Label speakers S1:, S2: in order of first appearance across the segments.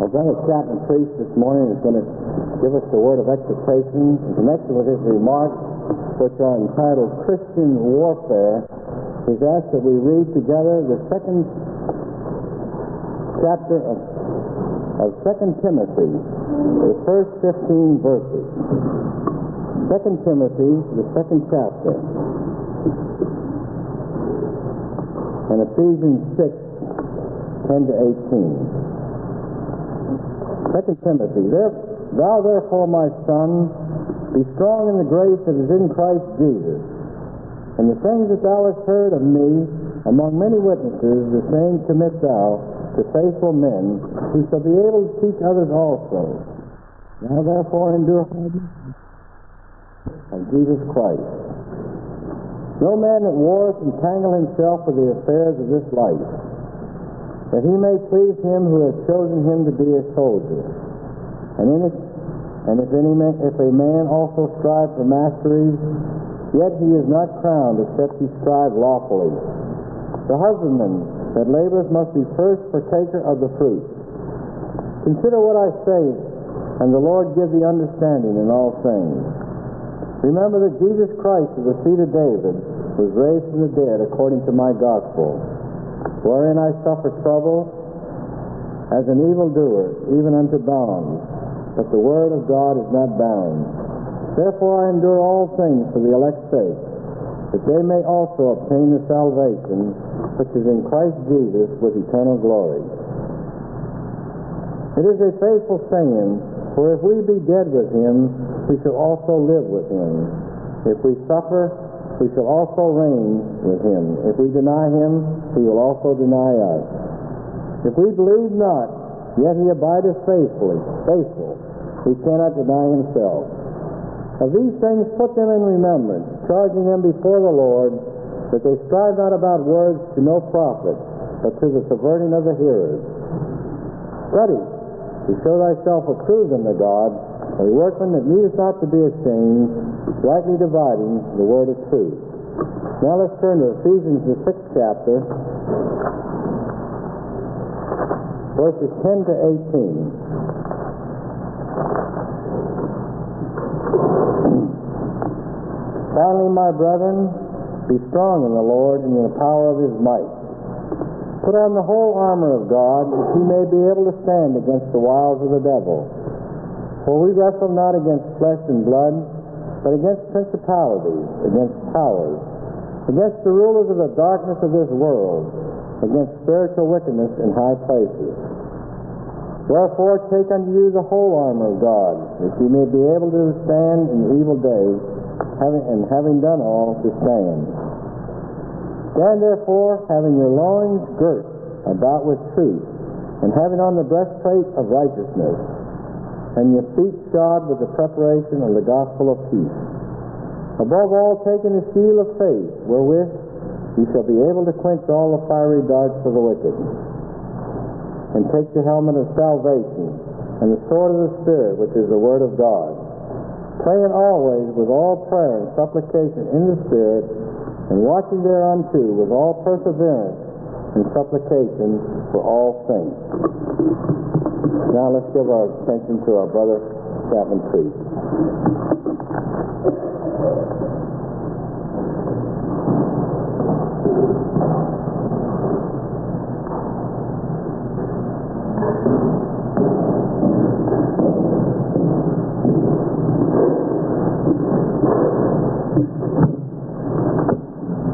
S1: Our brother Chapman Priest this morning is going to give us the word of exhortation in connection with his remarks, which are entitled Christian Warfare. He's asked that we read together the second chapter of, of 2 Timothy, the first 15 verses. 2 Timothy, the second chapter, and Ephesians 6, 10 to 18. 2 Timothy, there, Thou therefore, my son, be strong in the grace that is in Christ Jesus. And the things that thou hast heard of me among many witnesses, the same commit thou to faithful men who shall be able to teach others also. Now therefore endure hardness of Jesus Christ. No man that warreth entangle himself with the affairs of this life that he may please him who has chosen him to be a soldier. And, in it, and if, any man, if a man also strive for masteries, yet he is not crowned except he strive lawfully. The husbandman that laboreth must be first partaker of the fruit. Consider what I say, and the Lord give thee understanding in all things. Remember that Jesus Christ of the seed of David was raised from the dead according to my gospel wherein I suffer trouble as an evildoer, even unto bonds. But the word of God is not bound. Therefore I endure all things for the elect's sake, that they may also obtain the salvation which is in Christ Jesus with eternal glory. It is a faithful saying, for if we be dead with him, we shall also live with him. If we suffer, we shall also reign with him. If we deny him, he will also deny us. If we believe not, yet he abideth faithfully, faithful. He cannot deny himself. Of these things put them in remembrance, charging them before the Lord, that they strive not about words to no profit, but to the subverting of the hearers. Ready to show thyself approved unto God, a workman that needeth not to be ashamed, rightly dividing the word of truth. Now let's turn to Ephesians, the sixth chapter, verses 10 to 18. Finally, my brethren, be strong in the Lord and in the power of his might. Put on the whole armor of God, that ye may be able to stand against the wiles of the devil. For we wrestle not against flesh and blood, but against principalities, against powers, against the rulers of the darkness of this world, against spiritual wickedness in high places. Wherefore take unto you the whole armor of God, that ye may be able to stand in the evil day, having, and having done all, to stand. Stand therefore, having your loins girt about with truth, and having on the breastplate of righteousness, and your feet shod with the preparation of the gospel of peace. Above all, taking the shield of faith, wherewith ye shall be able to quench all the fiery darts of the wicked. And take the helmet of salvation, and the sword of the Spirit, which is the word of God. Praying always with all prayer and supplication in the Spirit, and watching thereunto with all perseverance and supplication for all things. Now let's give our attention to our brother Chapman Priest.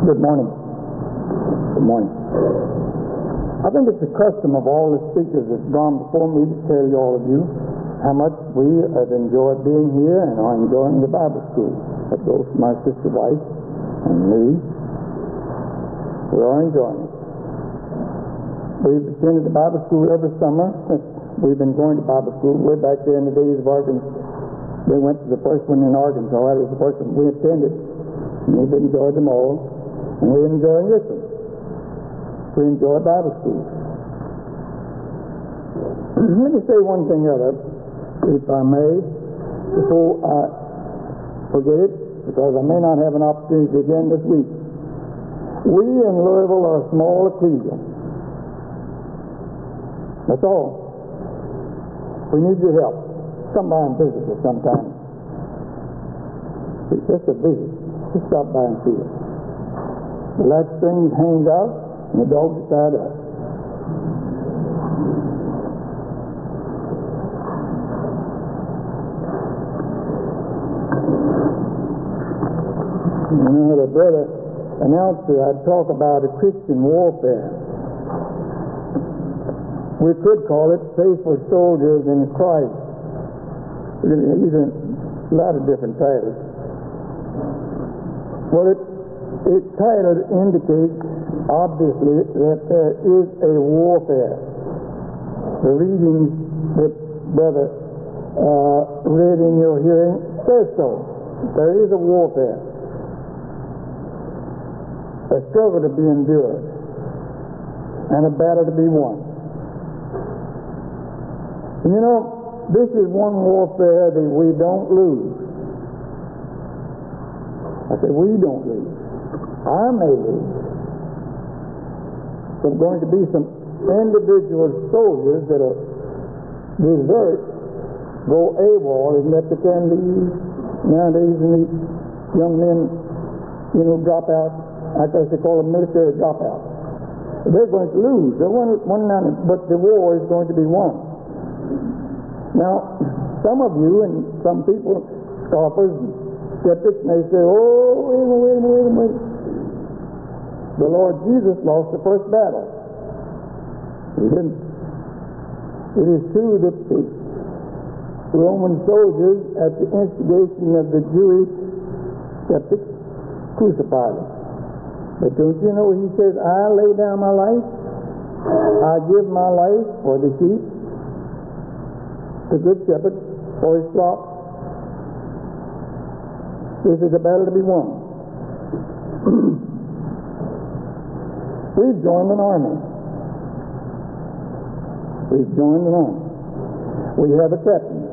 S2: Good morning. Good morning. I think it's the custom of all the speakers that's gone before me to tell you all of you how much we have enjoyed being here and are enjoying the Bible school. That goes for my sister wife and me. We are enjoying it. We've attended the Bible school every summer since we've been going to Bible school way back there in the days of Arkansas. We went to the first one in Arkansas. That was the first one we attended. And we've enjoyed them all. And we enjoy this one. We enjoy Bible school. Let me say one thing other, if I may, before I forget it, because I may not have an opportunity again this week. We in Louisville are a small ecclesia. That's all. We need your help. Come by and visit us sometime. It's just a visit. Just stop by and see us. The latch string hangs out and the dogs tied You know, the brother announced that I'd talk about a Christian warfare. We could call it faithful soldiers in Christ. Are a lot of different titles. Well, it, it title indicates obviously that there is a warfare. The readings that Brother uh, read in your hearing says so. There is a warfare, a struggle to be endured, and a battle to be won. And you know, this is one warfare that we don't lose. I said, we don't lose. I may lose. There's going to be some individual soldiers that are desert, go AWOL, isn't that the use nowadays? And these young men, you know, drop out. I guess they call them military dropouts. They're going to lose. They're one, one but the war is going to be won. Now, some of you and some people, scoffers skeptics, may say, oh, wait a minute, wait a minute, wait a minute. The Lord Jesus lost the first battle. He didn't. It is true that the Roman soldiers, at the instigation of the Jewish skeptics, crucified him. But don't you know, he says, I lay down my life, I give my life for the sheep the good shepherd for his flock. This is a battle to be won. We've joined an army. We've joined an army. We have a captain.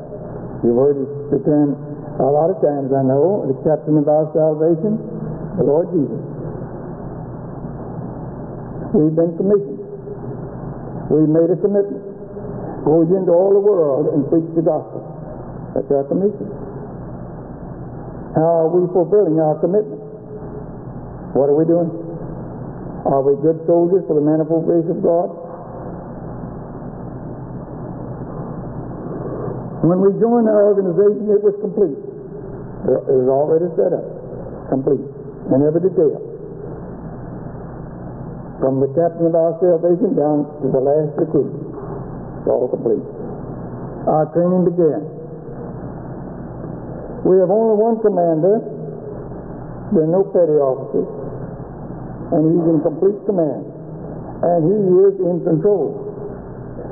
S2: You've heard the term a lot of times, I know, the captain of our salvation, the Lord Jesus. We've been commissioned. We've made a commitment. Go into all the world and preach the gospel. That's our commission. How are we fulfilling our commitment? What are we doing? Are we good soldiers for the manifold grace of God? When we joined our organization, it was complete. It was already set up, complete, in every detail. From the captain of our salvation down to the last recruit. It's all complete. Our training began. We have only one commander. There are no petty officers. And he's in complete command. And he is in control.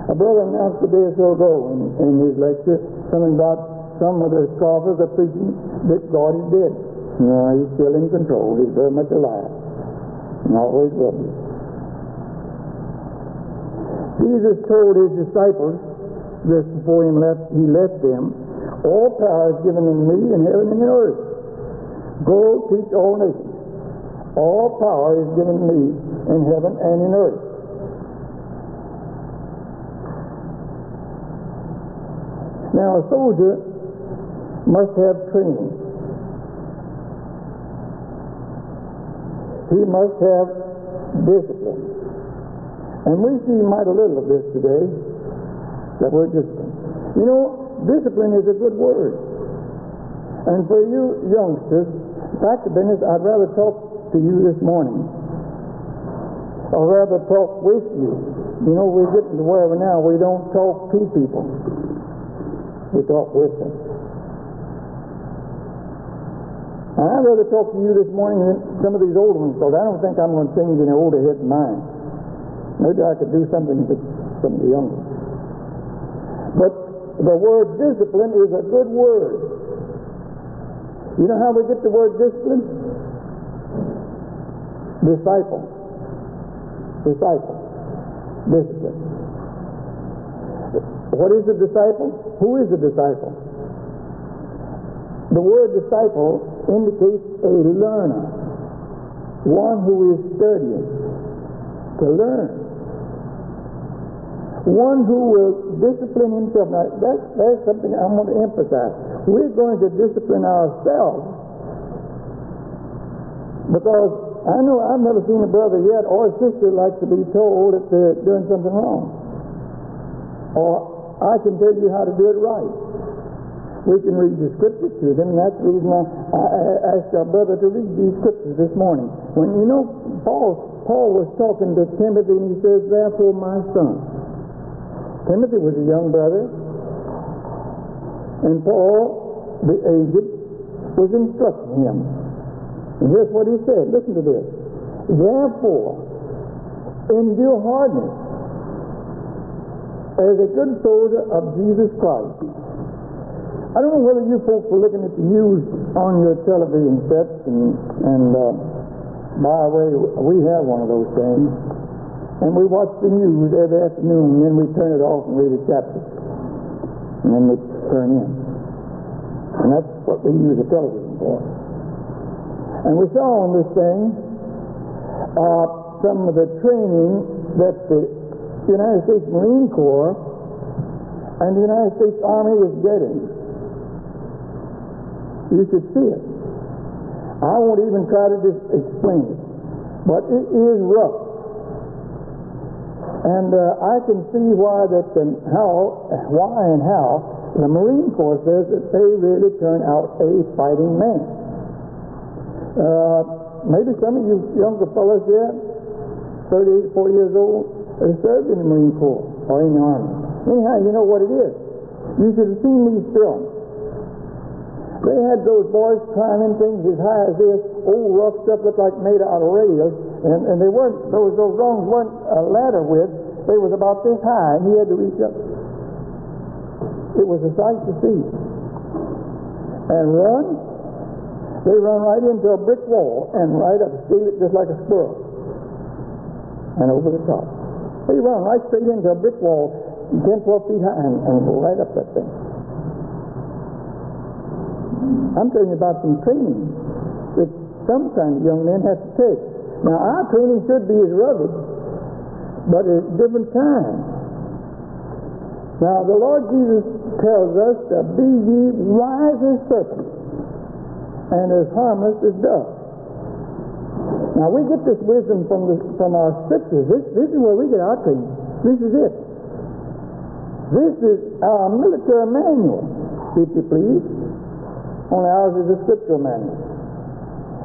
S2: A brother announced a day or so ago in, in his lecture something about some of the scoffers are preaching that God is dead. No, he's still in control. He's very much alive. And always will be. Jesus told his disciples just before he left, he left them, all power is given unto me in heaven and in earth. Go teach all nations. All power is given me in heaven and in earth. Now, a soldier must have training. He must have discipline. And we see mighty little of this today, that word discipline. You know, discipline is a good word. And for you youngsters, back to business, I'd rather talk to you this morning. Or rather talk with you. You know, we're getting to where now we don't talk to people. We talk with them. And I'd rather talk to you this morning than some of these older ones, because I don't think I'm going to change any older heads of mine. Maybe I could do something with some of the younger. But the word discipline is a good word. You know how we get the word discipline? Disciple. Disciple. Discipline. What is a disciple? Who is a disciple? The word disciple indicates a learner, one who is studying to learn. One who will discipline himself. Now, that's, that's something I want to emphasize. We're going to discipline ourselves because I know I've never seen a brother yet or a sister like to be told that they're doing something wrong. Or I can tell you how to do it right. We can read the scriptures to them, and that's the reason I, I asked our brother to read these scriptures this morning. When you know Paul, Paul was talking to Timothy, and he says, "Therefore, my son." Timothy was a young brother, and Paul, the aged, was instructing him. And here's what he said. Listen to this. Therefore, endure hardness as a good soldier of Jesus Christ. I don't know whether you folks were looking at the news on your television sets, and, and uh, by the way, we have one of those things, and we watch the news every afternoon, and then we turn it off and read a chapter, and then we turn in. And that's what we use the television for. And we saw on this thing uh, some of the training that the United States Marine Corps and the United States Army was getting. You should see it. I won't even try to just explain it, but it is rough. And uh, I can see why that and how, why and how the Marine Corps says that they really turn out a fighting man. Uh, maybe some of you younger fellows here, 38, 40 years old, have served in the Marine Corps or in the Army. Anyhow, you know what it is. You should have seen these films. They had those boys climbing things as high as this, old rough stuff looked like made out of rails, and, and they weren't, those, those rungs weren't a ladder width, they was about this high, and he had to reach up. It was a sight to see. And run, they run right into a brick wall and right up, scale it just like a squirrel. And over the top. They run right straight into a brick wall, 10, 12 feet high, and, and go right up that thing. I'm telling you about some training that sometimes young men have to take. Now, our training should be as rugged, but at different times. Now, the Lord Jesus tells us to be ye wise as serpents and as harmless as doves. Now, we get this wisdom from, the, from our scriptures. This, this is where we get our training. This is it. This is our military manual, if you please. Only ours is a scriptural manual.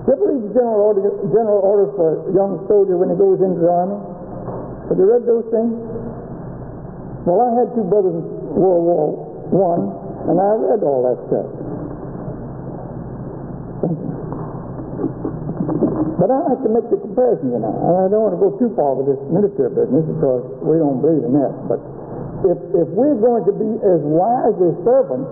S2: You ever read the general, order, general orders for a young soldier when he goes into the army? Have you read those things? Well, I had two brothers in World War One, and I read all that stuff. But I like to make the comparison, you know. And I don't want to go too far with this military business because we don't believe in that. But if, if we're going to be as wise as serpents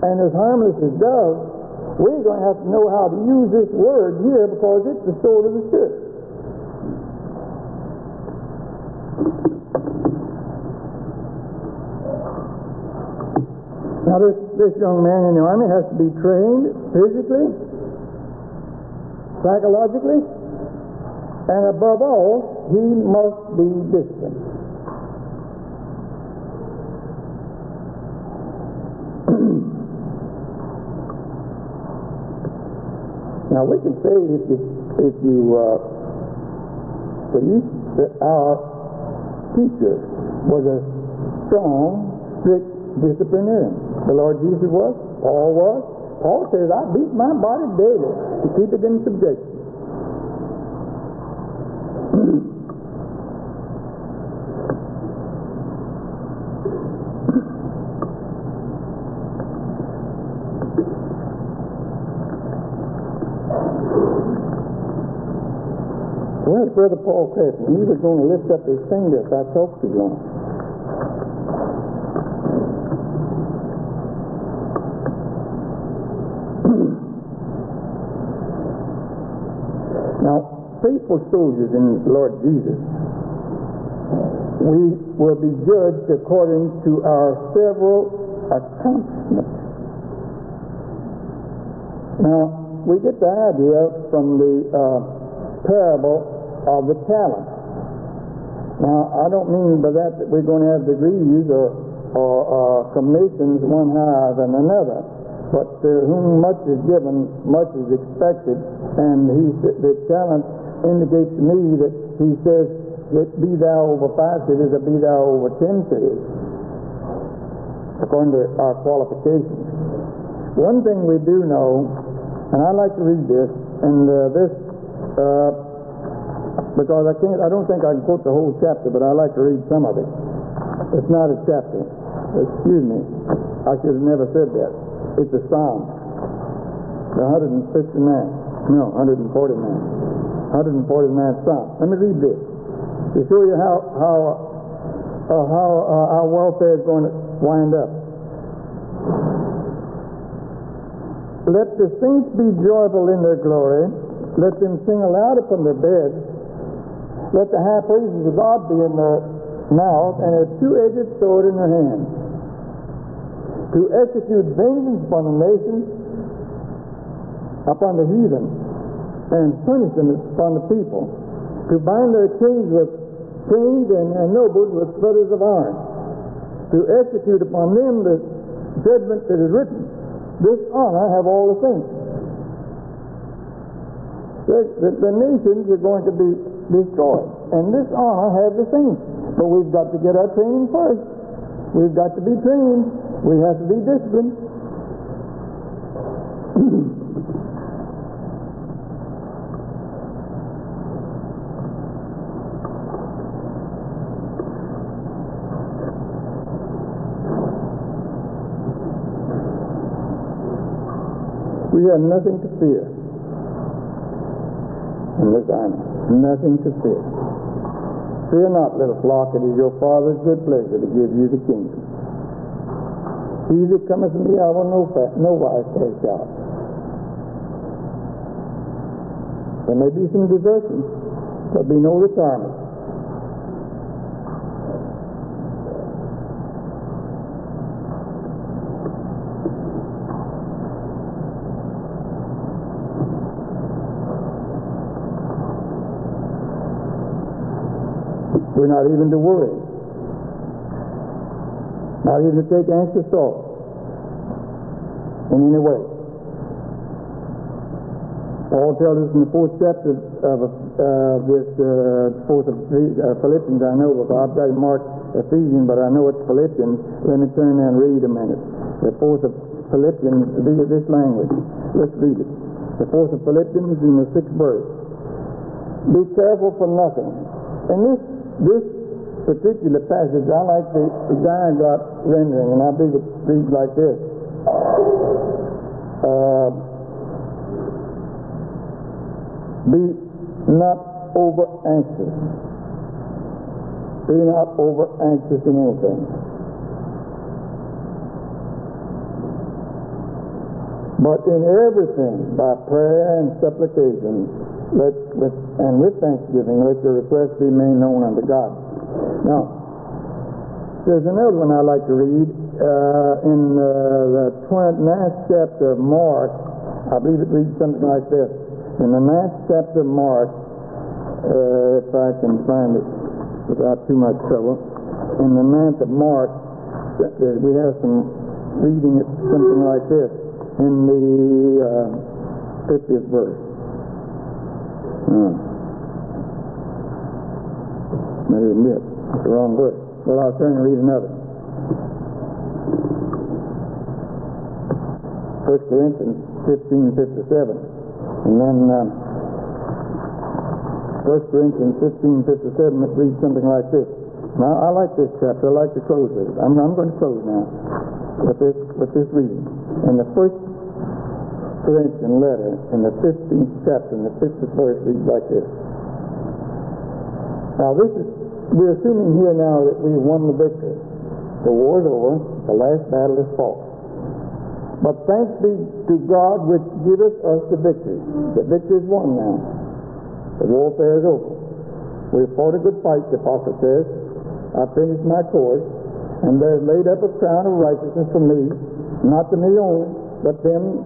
S2: and as harmless as doves, we're going to have to know how to use this word here because it's the sword of the Spirit. Now, this, this young man in the army has to be trained physically, psychologically, and above all, he must be disciplined. Now, we can say if you, if you, uh, you, that our teacher was a strong, strict disciplinarian. The Lord Jesus was, Paul was. Paul says, I beat my body daily to keep it in subjection. Brother Paul Cresson? He was going to lift up his finger if I talked too long. Now, faithful soldiers in Lord Jesus, we will be judged according to our several accomplishments. Now, we get the idea from the uh, parable of the talent. Now, I don't mean by that that we're going to have degrees or, or uh, commissions one higher than another, but to whom much is given, much is expected, and he, the talent indicates to me that he says that be thou over five cities or be thou over ten cities, according to our qualifications. One thing we do know, and I like to read this, and uh, this, uh, because I can't, I don't think I can quote the whole chapter, but I like to read some of it. It's not a chapter. Excuse me. I should have never said that. It's a psalm. The 159. No, 149. 149 psalm. Let me read this to show you how how uh, how uh, our welfare is going to wind up. Let the saints be joyful in their glory. Let them sing aloud upon their beds. Let the high praises of God be in their mouth and a two-edged sword in their hand. To execute vengeance upon the nations, upon the heathen, and punish them upon the people. To bind their kings with chains and their nobles with fetters of iron. To execute upon them the judgment that is written. This honor have all the saints. The, the, the nations are going to be destroyed, and this honor have the saints. But we've got to get our training first. We've got to be trained. We have to be disciplined. we have nothing to fear in this army. Nothing to fear. Fear not, little flock, it is your Father's good pleasure to give you the kingdom. He that cometh to me, I will no, fa- no wise cast out. There may be some desertions, but be no retirement. We're not even to worry. Not even to take anxious thought in any way. Paul tells us in the fourth chapter of uh, this uh, fourth of uh, Philippians, I know, but I've got it marked Ephesians, but I know it's Philippians. Let me turn and read a minute. The fourth of Philippians, this language. Let's read it. The fourth of Philippians in the sixth verse. Be careful for nothing. And this this particular passage, I like the, the rendering, and I believe it reads like this. Uh, be not over anxious. Be not over anxious in anything. But in everything, by prayer and supplication, let, with, and with thanksgiving, let your requests be made known unto God. Now, there's another one I like to read uh, in uh, the 29th chapter of Mark. I believe it reads something like this. In the ninth chapter of Mark, uh, if I can find it without too much trouble, in the ninth of Mark, we have some reading it something like this in the uh, 50th verse. Hmm. Maybe admit it's the wrong verse. Well, I'll turn and read another. First Corinthians fifteen fifty seven, and then um, First Corinthians fifteen fifty seven. It reads something like this. Now, I like this chapter. I like to close it. I'm, I'm going to close now with this with this reading. And the first Corinthian letter, in the 15th chapter, in the 50th verse, reads like this. Now, this is, we're assuming here now that we've won the victory. The war is over, the last battle is fought. But thanks be to God which giveth us the victory. The victory is won now. The warfare is over. We've fought a good fight, the apostle says. I finished my course, and there's laid up a crown of righteousness for me, not to me only, but them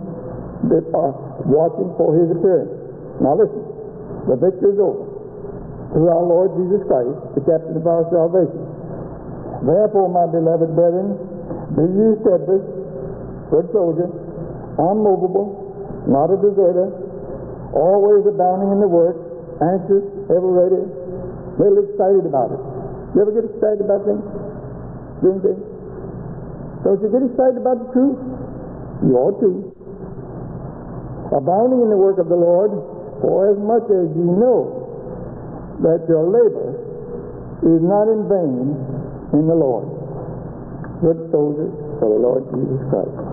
S2: that are watching for his appearance. Now listen, the victory is over. through our Lord Jesus Christ, the captain of our salvation. Therefore, my beloved brethren, be ye steadfast, good soldier, unmovable, not a deserter, always abounding in the work, anxious, ever ready, little excited about it. You ever get excited about things? Doing things? Don't you get excited about the truth? You ought to. Abounding in the work of the Lord, for as much as you know that your labor is not in vain in the Lord. Good soldiers for the Lord Jesus Christ.